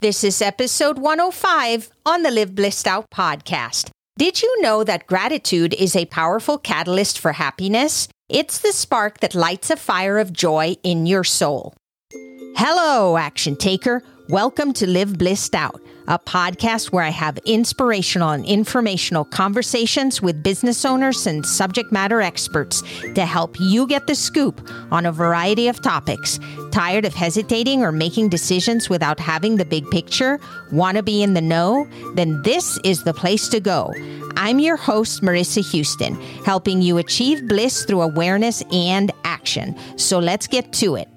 This is episode 105 on the Live Blissed Out podcast. Did you know that gratitude is a powerful catalyst for happiness? It's the spark that lights a fire of joy in your soul. Hello, action taker. Welcome to Live Blissed Out, a podcast where I have inspirational and informational conversations with business owners and subject matter experts to help you get the scoop on a variety of topics. Tired of hesitating or making decisions without having the big picture? Want to be in the know? Then this is the place to go. I'm your host, Marissa Houston, helping you achieve bliss through awareness and action. So let's get to it.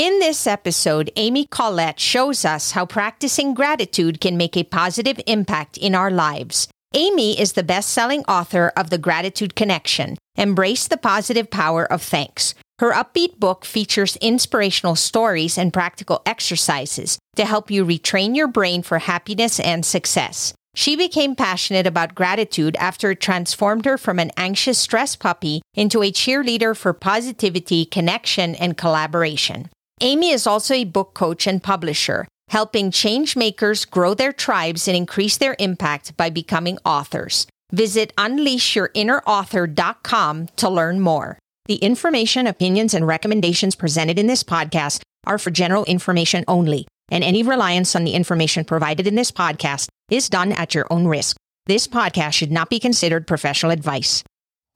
In this episode, Amy Collette shows us how practicing gratitude can make a positive impact in our lives. Amy is the best selling author of The Gratitude Connection Embrace the Positive Power of Thanks. Her upbeat book features inspirational stories and practical exercises to help you retrain your brain for happiness and success. She became passionate about gratitude after it transformed her from an anxious stress puppy into a cheerleader for positivity, connection, and collaboration. Amy is also a book coach and publisher, helping change makers grow their tribes and increase their impact by becoming authors. Visit unleashyourinnerauthor.com to learn more. The information, opinions, and recommendations presented in this podcast are for general information only, and any reliance on the information provided in this podcast is done at your own risk. This podcast should not be considered professional advice.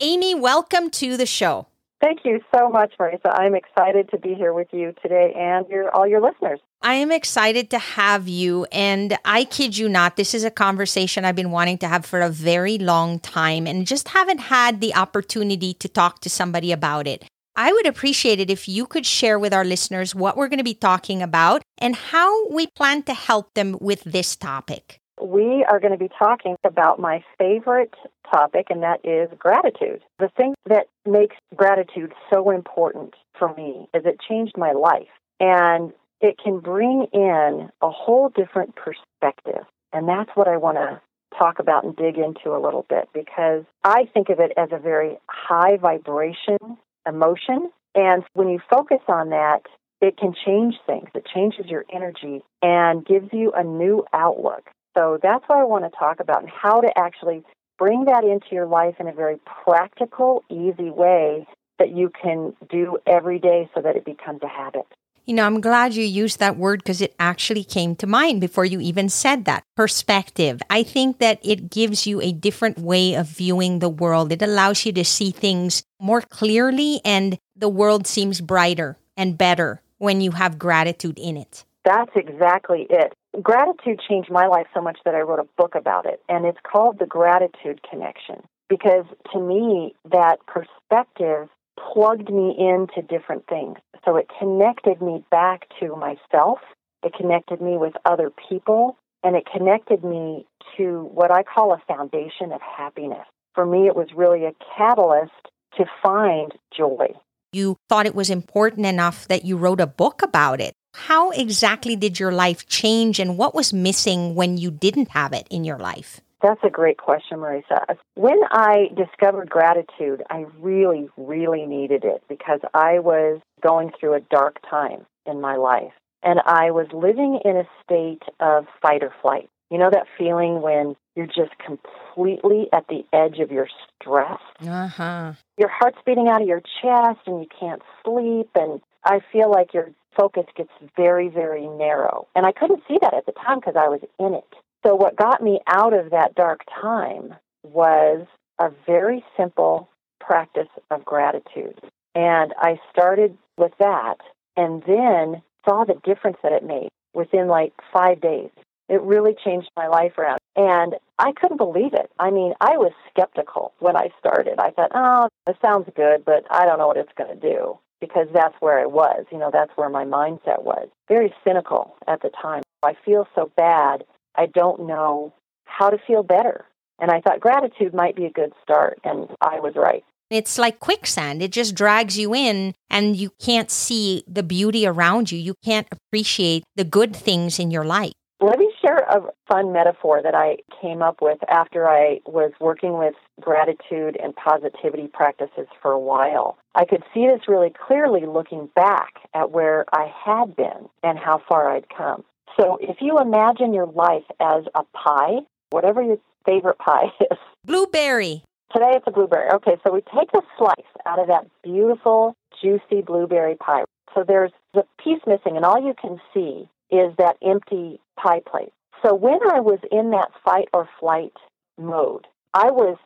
Amy, welcome to the show. Thank you so much, Marisa. I'm excited to be here with you today and your, all your listeners. I am excited to have you. And I kid you not, this is a conversation I've been wanting to have for a very long time and just haven't had the opportunity to talk to somebody about it. I would appreciate it if you could share with our listeners what we're going to be talking about and how we plan to help them with this topic. We are going to be talking about my favorite topic, and that is gratitude. The thing that makes gratitude so important for me is it changed my life. And it can bring in a whole different perspective. And that's what I want to talk about and dig into a little bit because I think of it as a very high vibration emotion. And when you focus on that, it can change things. It changes your energy and gives you a new outlook. So that's what I want to talk about and how to actually bring that into your life in a very practical, easy way that you can do every day so that it becomes a habit. You know, I'm glad you used that word because it actually came to mind before you even said that. Perspective. I think that it gives you a different way of viewing the world. It allows you to see things more clearly, and the world seems brighter and better when you have gratitude in it. That's exactly it. Gratitude changed my life so much that I wrote a book about it, and it's called The Gratitude Connection. Because to me, that perspective plugged me into different things. So it connected me back to myself, it connected me with other people, and it connected me to what I call a foundation of happiness. For me, it was really a catalyst to find joy. You thought it was important enough that you wrote a book about it. How exactly did your life change and what was missing when you didn't have it in your life? That's a great question, Marisa. When I discovered gratitude, I really, really needed it because I was going through a dark time in my life. And I was living in a state of fight or flight. You know that feeling when you're just completely at the edge of your stress? Uh-huh. Your heart's beating out of your chest and you can't sleep. And I feel like your focus gets very, very narrow. And I couldn't see that at the time because I was in it. So, what got me out of that dark time was a very simple practice of gratitude. And I started with that and then saw the difference that it made within like five days. It really changed my life around. And I couldn't believe it. I mean, I was skeptical when I started. I thought, oh, this sounds good, but I don't know what it's going to do because that's where I was. You know, that's where my mindset was. Very cynical at the time. I feel so bad I don't know how to feel better. And I thought gratitude might be a good start, and I was right. It's like quicksand. It just drags you in, and you can't see the beauty around you. You can't appreciate the good things in your life. Let me share a fun metaphor that I came up with after I was working with gratitude and positivity practices for a while. I could see this really clearly looking back at where I had been and how far I'd come. So if you imagine your life as a pie, whatever your favorite pie is. Blueberry. Today it's a blueberry. Okay, so we take a slice out of that beautiful, juicy blueberry pie. So there's a piece missing, and all you can see is that empty pie plate. So when I was in that fight or flight mode, I was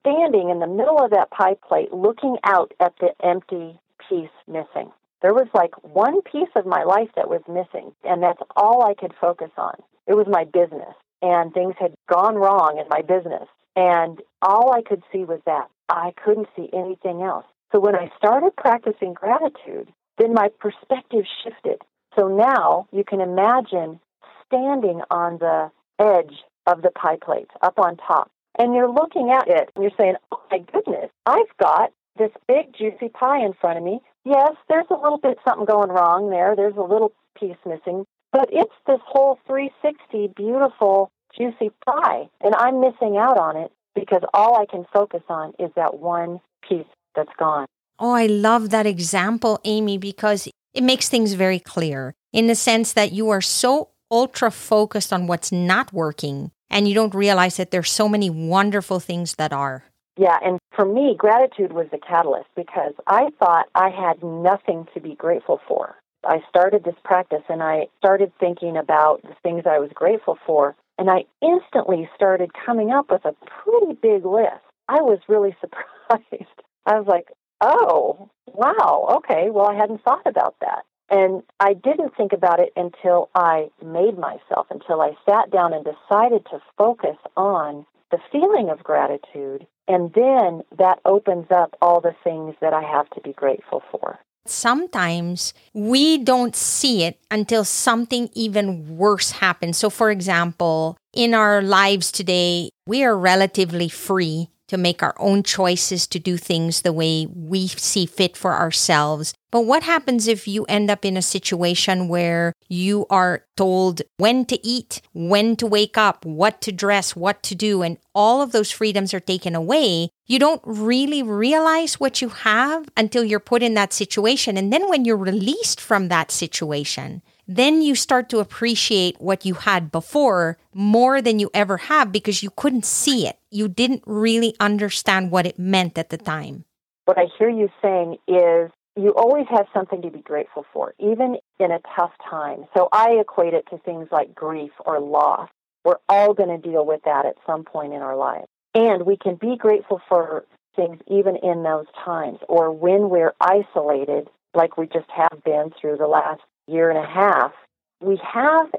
standing in the middle of that pie plate looking out at the empty piece missing. There was like one piece of my life that was missing, and that's all I could focus on. It was my business, and things had gone wrong in my business, and all I could see was that. I couldn't see anything else. So when I started practicing gratitude, then my perspective shifted. So now you can imagine standing on the edge of the pie plate up on top. And you're looking at it and you're saying, oh my goodness, I've got this big juicy pie in front of me. Yes, there's a little bit something going wrong there. There's a little piece missing, but it's this whole 360 beautiful juicy pie. And I'm missing out on it because all I can focus on is that one piece that's gone. Oh, I love that example, Amy, because it makes things very clear in the sense that you are so ultra focused on what's not working and you don't realize that there's so many wonderful things that are. Yeah, and for me, gratitude was the catalyst because I thought I had nothing to be grateful for. I started this practice and I started thinking about the things I was grateful for, and I instantly started coming up with a pretty big list. I was really surprised. I was like, oh, wow, okay, well, I hadn't thought about that. And I didn't think about it until I made myself, until I sat down and decided to focus on the feeling of gratitude. And then that opens up all the things that I have to be grateful for. Sometimes we don't see it until something even worse happens. So, for example, in our lives today, we are relatively free to make our own choices to do things the way we see fit for ourselves. But what happens if you end up in a situation where you are told when to eat, when to wake up, what to dress, what to do, and all of those freedoms are taken away? You don't really realize what you have until you're put in that situation. And then when you're released from that situation, then you start to appreciate what you had before more than you ever have because you couldn't see it. You didn't really understand what it meant at the time. What I hear you saying is you always have something to be grateful for, even in a tough time. So I equate it to things like grief or loss. We're all going to deal with that at some point in our lives. And we can be grateful for things even in those times or when we're isolated, like we just have been through the last year and a half, we have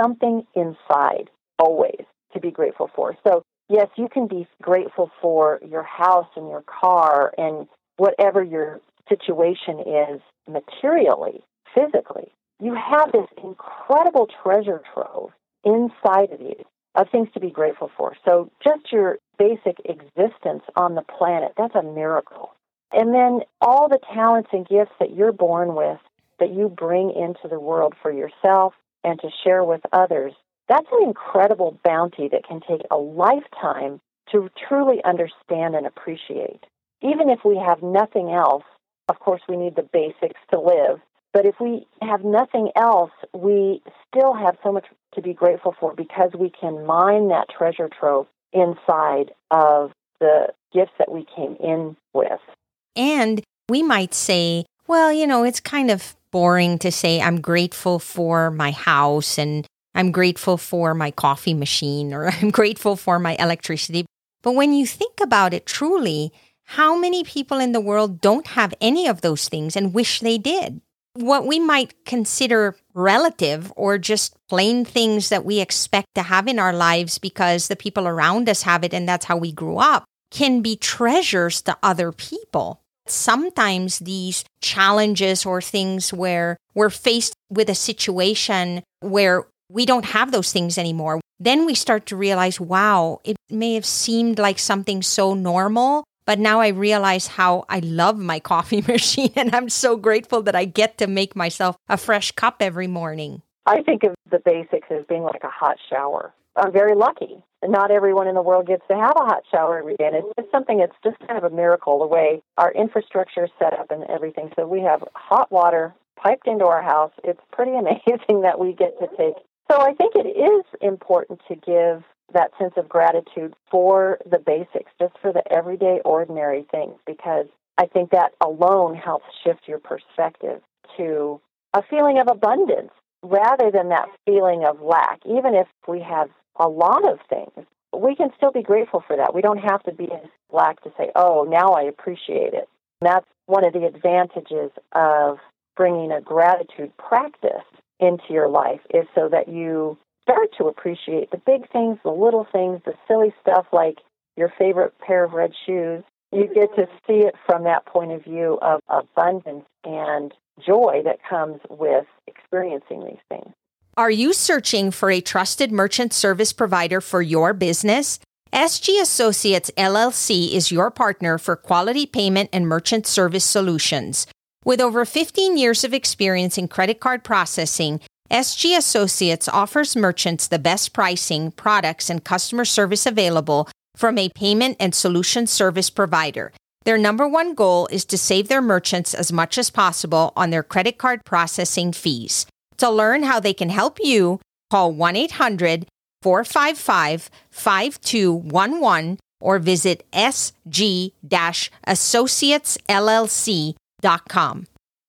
something inside always to be grateful for. So, yes, you can be grateful for your house and your car and whatever your situation is materially, physically. You have this incredible treasure trove inside of you of things to be grateful for. So, just your basic existence on the planet, that's a miracle. And then all the talents and gifts that you're born with that you bring into the world for yourself and to share with others, that's an incredible bounty that can take a lifetime to truly understand and appreciate. Even if we have nothing else, of course, we need the basics to live. But if we have nothing else, we still have so much to be grateful for because we can mine that treasure trove inside of the gifts that we came in with. And we might say, well, you know, it's kind of boring to say I'm grateful for my house and I'm grateful for my coffee machine or I'm grateful for my electricity. But when you think about it truly, how many people in the world don't have any of those things and wish they did? What we might consider relative or just plain things that we expect to have in our lives because the people around us have it and that's how we grew up can be treasures to other people. Sometimes these challenges or things where we're faced with a situation where we don't have those things anymore, then we start to realize, wow, it may have seemed like something so normal, but now I realize how I love my coffee machine and I'm so grateful that I get to make myself a fresh cup every morning. I think of the basics as being like a hot shower. I'm very lucky. Not everyone in the world gets to have a hot shower every day. And it's something that's just kind of a miracle the way our infrastructure is set up and everything. So we have hot water piped into our house. It's pretty amazing that we get to take So I think it is important to give that sense of gratitude for the basics, just for the everyday, ordinary things, because I think that alone helps shift your perspective to a feeling of abundance rather than that feeling of lack. Even if we have a lot of things, we can still be grateful for that. We don't have to be in lack to say, oh, now I appreciate it. And that's one of the advantages of bringing a gratitude practice into your life is so that you start to appreciate the big things, the little things, the silly stuff like your favorite pair of red shoes. You get to see it from that point of view of abundance and joy that comes with experiencing these things. Are you searching for a trusted merchant service provider for your business? SG Associates LLC is your partner for quality payment and merchant service solutions. With over 15 years of experience in credit card processing, SG Associates offers merchants the best pricing, products, and customer service available from a payment and solution service provider. Their number one goal is to save their merchants as much as possible on their credit card processing fees. To learn how they can help you, call 1 800 455 5211 or visit sg associatesllc.com.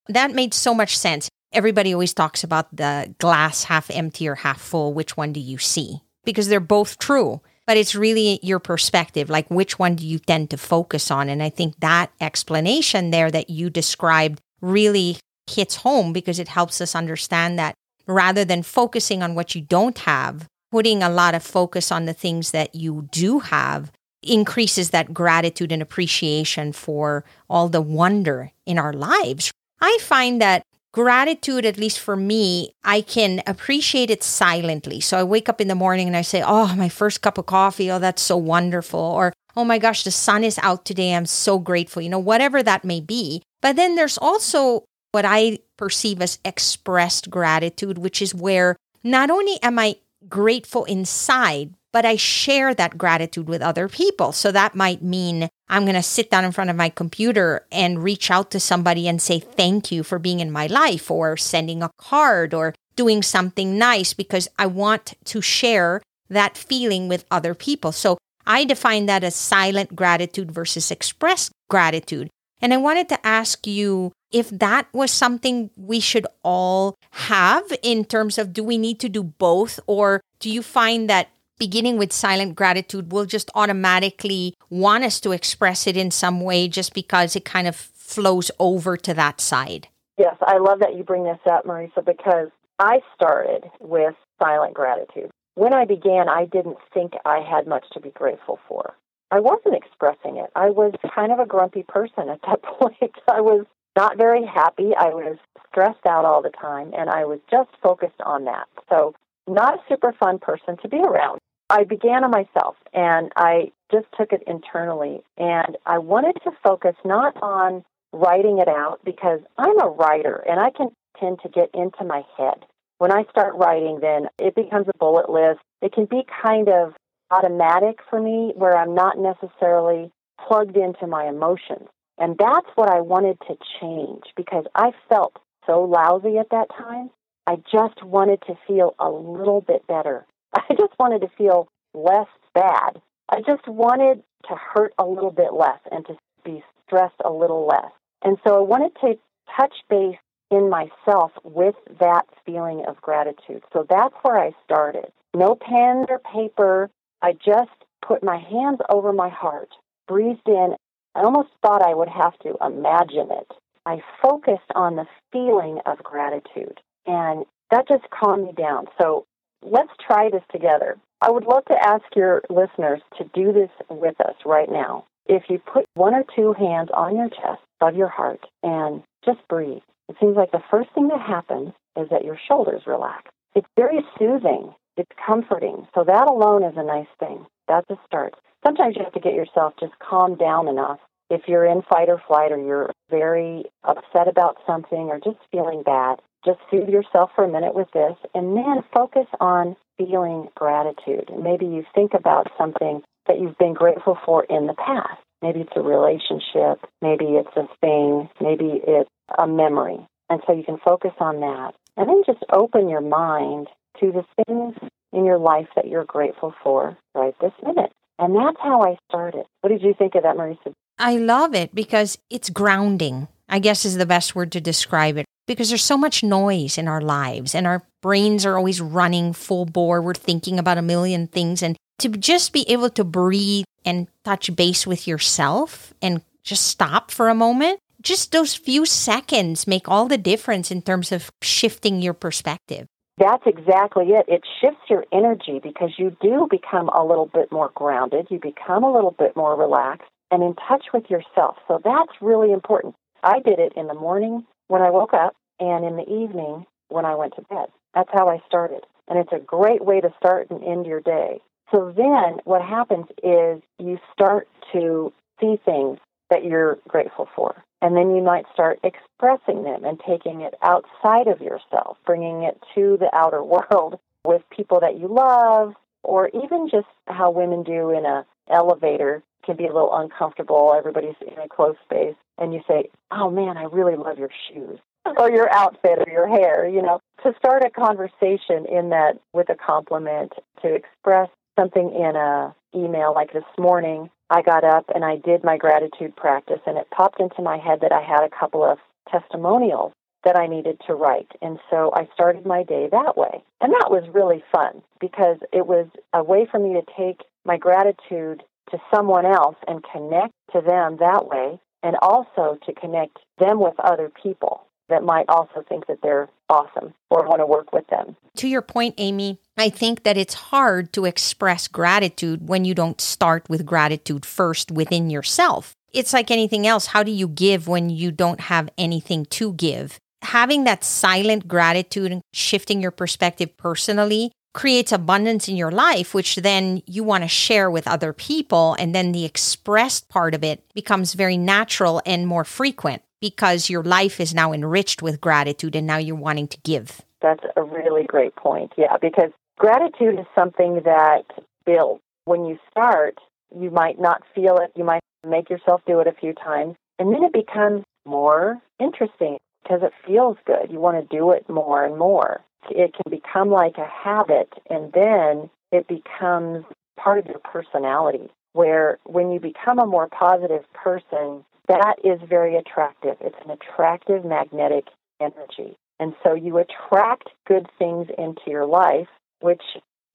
That made so much sense. Everybody always talks about the glass half empty or half full. Which one do you see? Because they're both true, but it's really your perspective. Like, which one do you tend to focus on? And I think that explanation there that you described really hits home because it helps us understand that rather than focusing on what you don't have, putting a lot of focus on the things that you do have increases that gratitude and appreciation for all the wonder in our lives. I find that gratitude, at least for me, I can appreciate it silently. So I wake up in the morning and I say, Oh, my first cup of coffee. Oh, that's so wonderful. Or, Oh my gosh, the sun is out today. I'm so grateful. You know, whatever that may be. But then there's also what I perceive as expressed gratitude, which is where not only am I grateful inside, but I share that gratitude with other people. So that might mean I'm going to sit down in front of my computer and reach out to somebody and say thank you for being in my life or sending a card or doing something nice because I want to share that feeling with other people. So I define that as silent gratitude versus expressed gratitude. And I wanted to ask you if that was something we should all have in terms of do we need to do both or do you find that beginning with silent gratitude will just automatically want us to express it in some way just because it kind of flows over to that side. Yes, I love that you bring this up, Marisa, because I started with silent gratitude. When I began, I didn't think I had much to be grateful for. I wasn't expressing it. I was kind of a grumpy person at that point. I was not very happy. I was stressed out all the time, and I was just focused on that. So, not a super fun person to be around. I began on myself and I just took it internally. And I wanted to focus not on writing it out because I'm a writer and I can tend to get into my head. When I start writing, then it becomes a bullet list. It can be kind of automatic for me where I'm not necessarily plugged into my emotions. And that's what I wanted to change because I felt so lousy at that time. I just wanted to feel a little bit better. I just wanted to feel less bad. I just wanted to hurt a little bit less and to be stressed a little less. And so I wanted to touch base in myself with that feeling of gratitude. So that's where I started. No pen or paper. I just put my hands over my heart, breathed in. I almost thought I would have to imagine it. I focused on the feeling of gratitude, and that just calmed me down. So let's try this together. I would love to ask your listeners to do this with us right now. If you put one or two hands on your chest above your heart and just breathe, it seems like the first thing that happens is that your shoulders relax. It's very soothing. It's comforting. So that alone is a nice thing. That's a start. Sometimes you have to get yourself just calmed down enough. If you're in fight or flight or you're very upset about something or just feeling bad, just soothe yourself for a minute with this and then focus on feeling gratitude. Maybe you think about something that you've been grateful for in the past. Maybe it's a relationship, maybe it's a thing, maybe it's a memory. And so you can focus on that. And then just open your mind to the things in your life that you're grateful for right this minute. And that's how I started. What did you think of that, Marisa? I love it because it's grounding, I guess is the best word to describe it. Because there's so much noise in our lives and our brains are always running full bore. We're thinking about a million things. And to just be able to breathe and touch base with yourself and just stop for a moment, just those few seconds make all the difference in terms of shifting your perspective. That's exactly it. It shifts your energy because you do become a little bit more grounded. You become a little bit more relaxed and in touch with yourself. So that's really important. I did it in the morning when I woke up and in the evening when I went to bed. That's how I started. And it's a great way to start and end your day. So then what happens is you start to see things that you're grateful for. And then you might start expressing them and taking it outside of yourself, bringing it to the outer world with people that you love, or even just how women do in a elevator can be a little uncomfortable. Everybody's in a close space, and you say, "Oh man, I really love your shoes." or your outfit or your hair, you know, to start a conversation in that with a compliment, to express something in a email like this morning, I got up and I did my gratitude practice and it popped into my head that I had a couple of testimonials that I needed to write. And so I started my day that way. And that was really fun because it was a way for me to take my gratitude to someone else and connect to them that way, and also to connect them with other people that might also think that they're awesome or want to work with them. To your point, Amy, I think that it's hard to express gratitude when you don't start with gratitude first within yourself. It's like anything else. How do you give when you don't have anything to give? Having that silent gratitude and shifting your perspective personally creates abundance in your life, which then you want to share with other people. And then the expressed part of it becomes very natural and more frequent because your life is now enriched with gratitude and now you're wanting to give. That's a really great point. Yeah, because gratitude is something that builds. When you start, you might not feel it. You might make yourself do it a few times. And then it becomes more interesting because it feels good. You want to do it more and more it can become like a habit and then it becomes part of your personality where when you become a more positive person that is very attractive it's an attractive magnetic energy and so you attract good things into your life which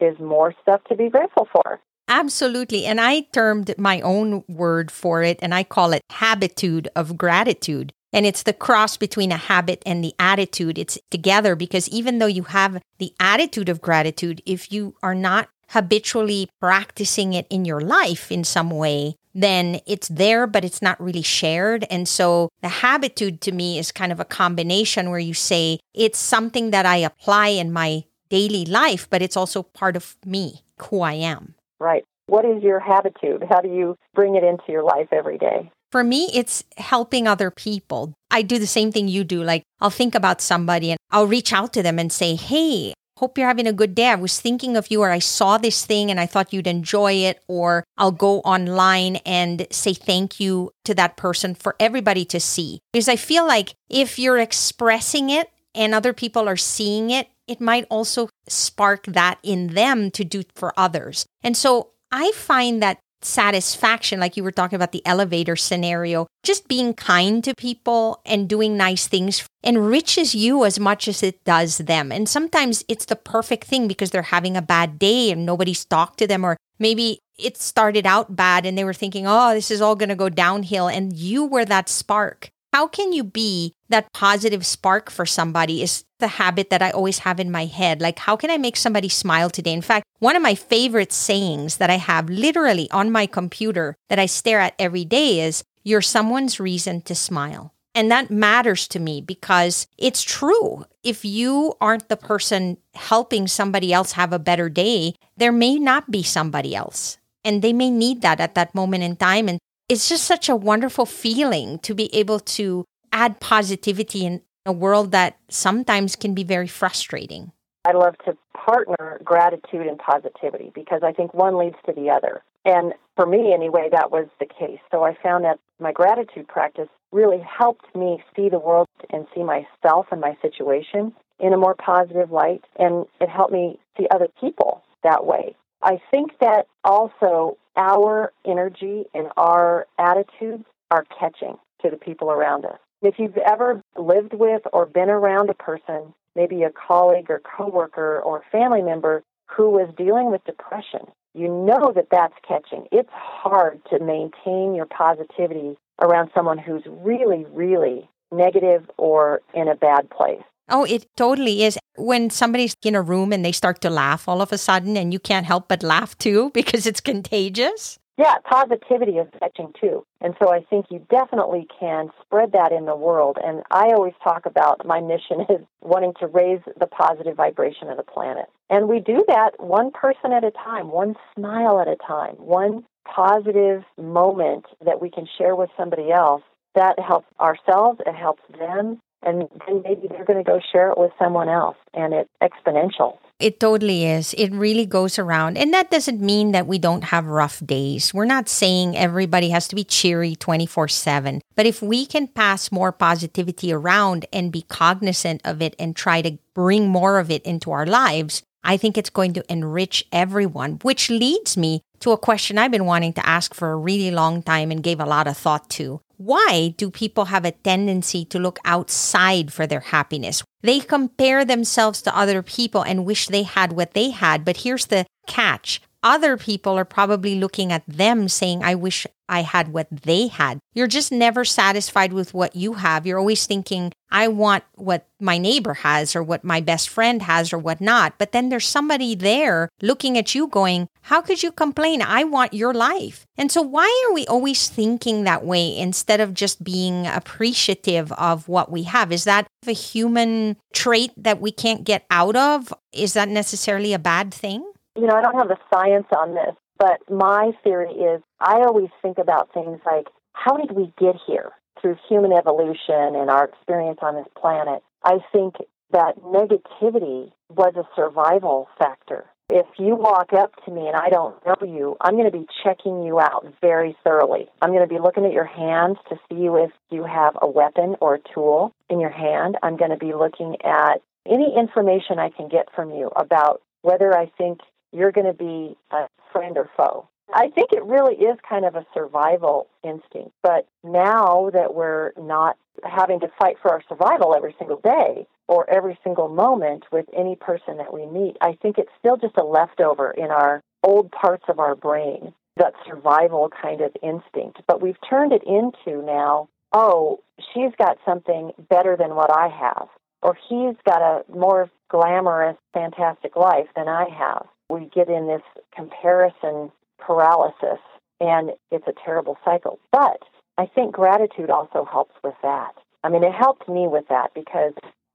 is more stuff to be grateful for Absolutely. And I termed my own word for it, and I call it habitude of gratitude. And it's the cross between a habit and the attitude. It's together because even though you have the attitude of gratitude, if you are not habitually practicing it in your life in some way, then it's there, but it's not really shared. And so the habitude to me is kind of a combination where you say it's something that I apply in my daily life, but it's also part of me, who I am. Right. What is your habitude? How do you bring it into your life every day? For me, it's helping other people. I do the same thing you do. Like, I'll think about somebody and I'll reach out to them and say, Hey, hope you're having a good day. I was thinking of you, or I saw this thing and I thought you'd enjoy it. Or I'll go online and say thank you to that person for everybody to see. Because I feel like if you're expressing it and other people are seeing it, it might also spark that in them to do for others. And so I find that satisfaction, like you were talking about the elevator scenario, just being kind to people and doing nice things enriches you as much as it does them. And sometimes it's the perfect thing because they're having a bad day and nobody's talked to them, or maybe it started out bad and they were thinking, oh, this is all going to go downhill. And you were that spark. How can you be that positive spark for somebody? Is the habit that I always have in my head. Like, how can I make somebody smile today? In fact, one of my favorite sayings that I have literally on my computer that I stare at every day is, You're someone's reason to smile. And that matters to me because it's true. If you aren't the person helping somebody else have a better day, there may not be somebody else. And they may need that at that moment in time. And it's just such a wonderful feeling to be able to add positivity in a world that sometimes can be very frustrating. I love to partner gratitude and positivity because I think one leads to the other. And for me, anyway, that was the case. So I found that my gratitude practice really helped me see the world and see myself and my situation in a more positive light, and it helped me see other people that way. I think that also our energy and our attitudes are catching to the people around us. If you've ever lived with or been around a person, maybe a colleague or coworker or family member who was dealing with depression, you know that that's catching. It's hard to maintain your positivity around someone who's really, really negative or in a bad place. Oh, it totally is. When somebody's in a room and they start to laugh all of a sudden, and you can't help but laugh too because it's contagious. Yeah, positivity is catching too. And so I think you definitely can spread that in the world. And I always talk about my mission is wanting to raise the positive vibration of the planet. And we do that one person at a time, one smile at a time, one positive moment that we can share with somebody else. That helps ourselves, it helps them, and then maybe they're going to go share it with someone else, and it's exponential. It totally is. It really goes around. And that doesn't mean that we don't have rough days. We're not saying everybody has to be cheery 24 7. But if we can pass more positivity around and be cognizant of it and try to bring more of it into our lives, I think it's going to enrich everyone, which leads me to a question I've been wanting to ask for a really long time and gave a lot of thought to. Why do people have a tendency to look outside for their happiness? They compare themselves to other people and wish they had what they had. But here's the catch other people are probably looking at them saying, I wish I had what they had. You're just never satisfied with what you have. You're always thinking, I want what my neighbor has or what my best friend has or whatnot. But then there's somebody there looking at you going, How could you complain? I want your life. And so, why are we always thinking that way instead of just being appreciative of what we have? Is that a human trait that we can't get out of? Is that necessarily a bad thing? You know, I don't have the science on this, but my theory is I always think about things like how did we get here through human evolution and our experience on this planet? I think that negativity was a survival factor. If you walk up to me and I don't know you, I'm going to be checking you out very thoroughly. I'm going to be looking at your hands to see if you have a weapon or a tool in your hand. I'm going to be looking at any information I can get from you about whether I think you're going to be a friend or foe. I think it really is kind of a survival instinct. But now that we're not having to fight for our survival every single day or every single moment with any person that we meet, I think it's still just a leftover in our old parts of our brain, that survival kind of instinct. But we've turned it into now, oh, she's got something better than what I have, or he's got a more glamorous, fantastic life than I have we get in this comparison paralysis, and it's a terrible cycle. But I think gratitude also helps with that. I mean, it helped me with that because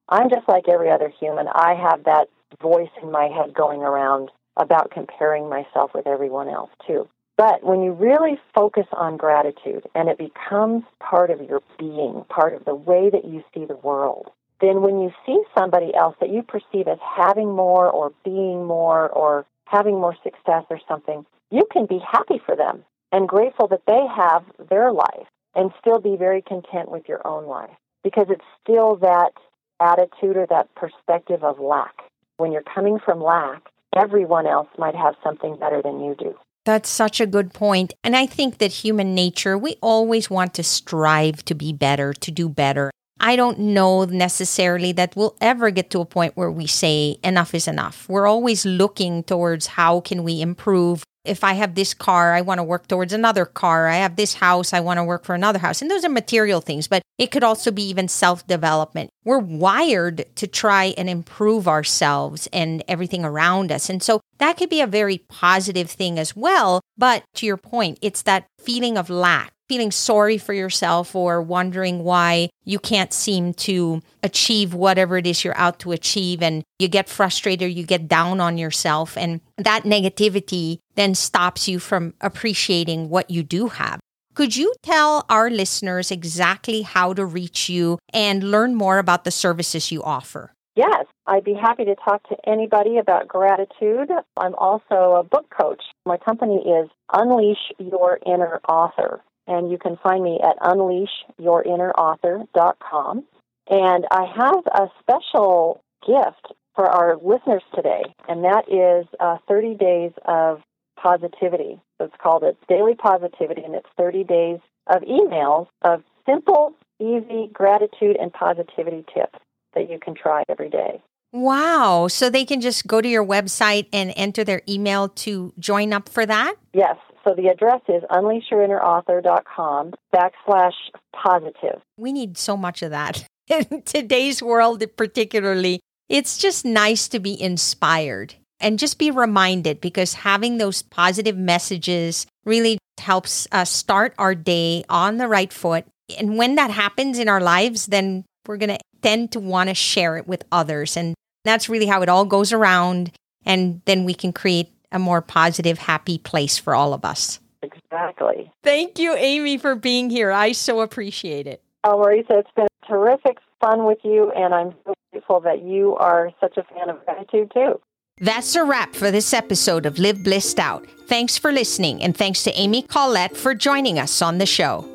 I'm just like every other human. I have that voice in my head going around about comparing myself with everyone else, too. But when you really focus on gratitude and it becomes part of your being, part of the way that you see the world, then when you see somebody else that you perceive as having more or being more or having more success or something, you can be happy for them and grateful that they have their life and still be very content with your own life because it's still that attitude or that perspective of lack. When you're coming from lack, everyone else might have something better than you do. That's such a good point. And I think that human nature, we always want to strive to be better, to do better. I don't know necessarily that we'll ever get to a point where we say enough is enough. We're always looking towards how can we improve. If I have this car, I want to work towards another car. I have this house, I want to work for another house. And those are material things, but it could also be even self development. We're wired to try and improve ourselves and everything around us. And so that could be a very positive thing as well. But to your point, it's that feeling of lack feeling sorry for yourself or wondering why you can't seem to achieve whatever it is you're out to achieve and you get frustrated, you get down on yourself and that negativity then stops you from appreciating what you do have. Could you tell our listeners exactly how to reach you and learn more about the services you offer? Yes, I'd be happy to talk to anybody about gratitude. I'm also a book coach. My company is Unleash Your Inner Author and you can find me at unleashyourinnerauthor.com. And I have a special gift for our listeners today, and that is uh, 30 days of positivity. So it's called a daily positivity, and it's 30 days of emails of simple, easy gratitude and positivity tips that you can try every day. Wow. So they can just go to your website and enter their email to join up for that? Yes. So the address is unleashyourinnerauthor.com backslash positive. We need so much of that in today's world, particularly. It's just nice to be inspired and just be reminded because having those positive messages really helps us start our day on the right foot. And when that happens in our lives, then we're going to tend to want to share it with others. And that's really how it all goes around. And then we can create a more positive, happy place for all of us. Exactly. Thank you, Amy, for being here. I so appreciate it. Oh, Marisa, it's been terrific fun with you, and I'm so grateful that you are such a fan of gratitude, too. That's a wrap for this episode of Live Blissed Out. Thanks for listening, and thanks to Amy Collette for joining us on the show.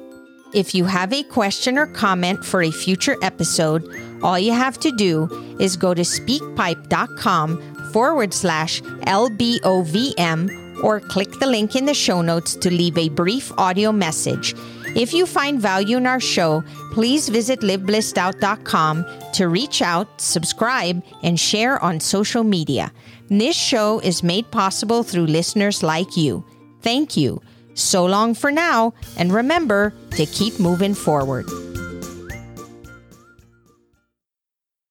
If you have a question or comment for a future episode, all you have to do is go to speakpipe.com forward slash LBOVM or click the link in the show notes to leave a brief audio message. If you find value in our show, please visit liveblissed.out.com to reach out, subscribe, and share on social media. This show is made possible through listeners like you. Thank you. So long for now, and remember to keep moving forward.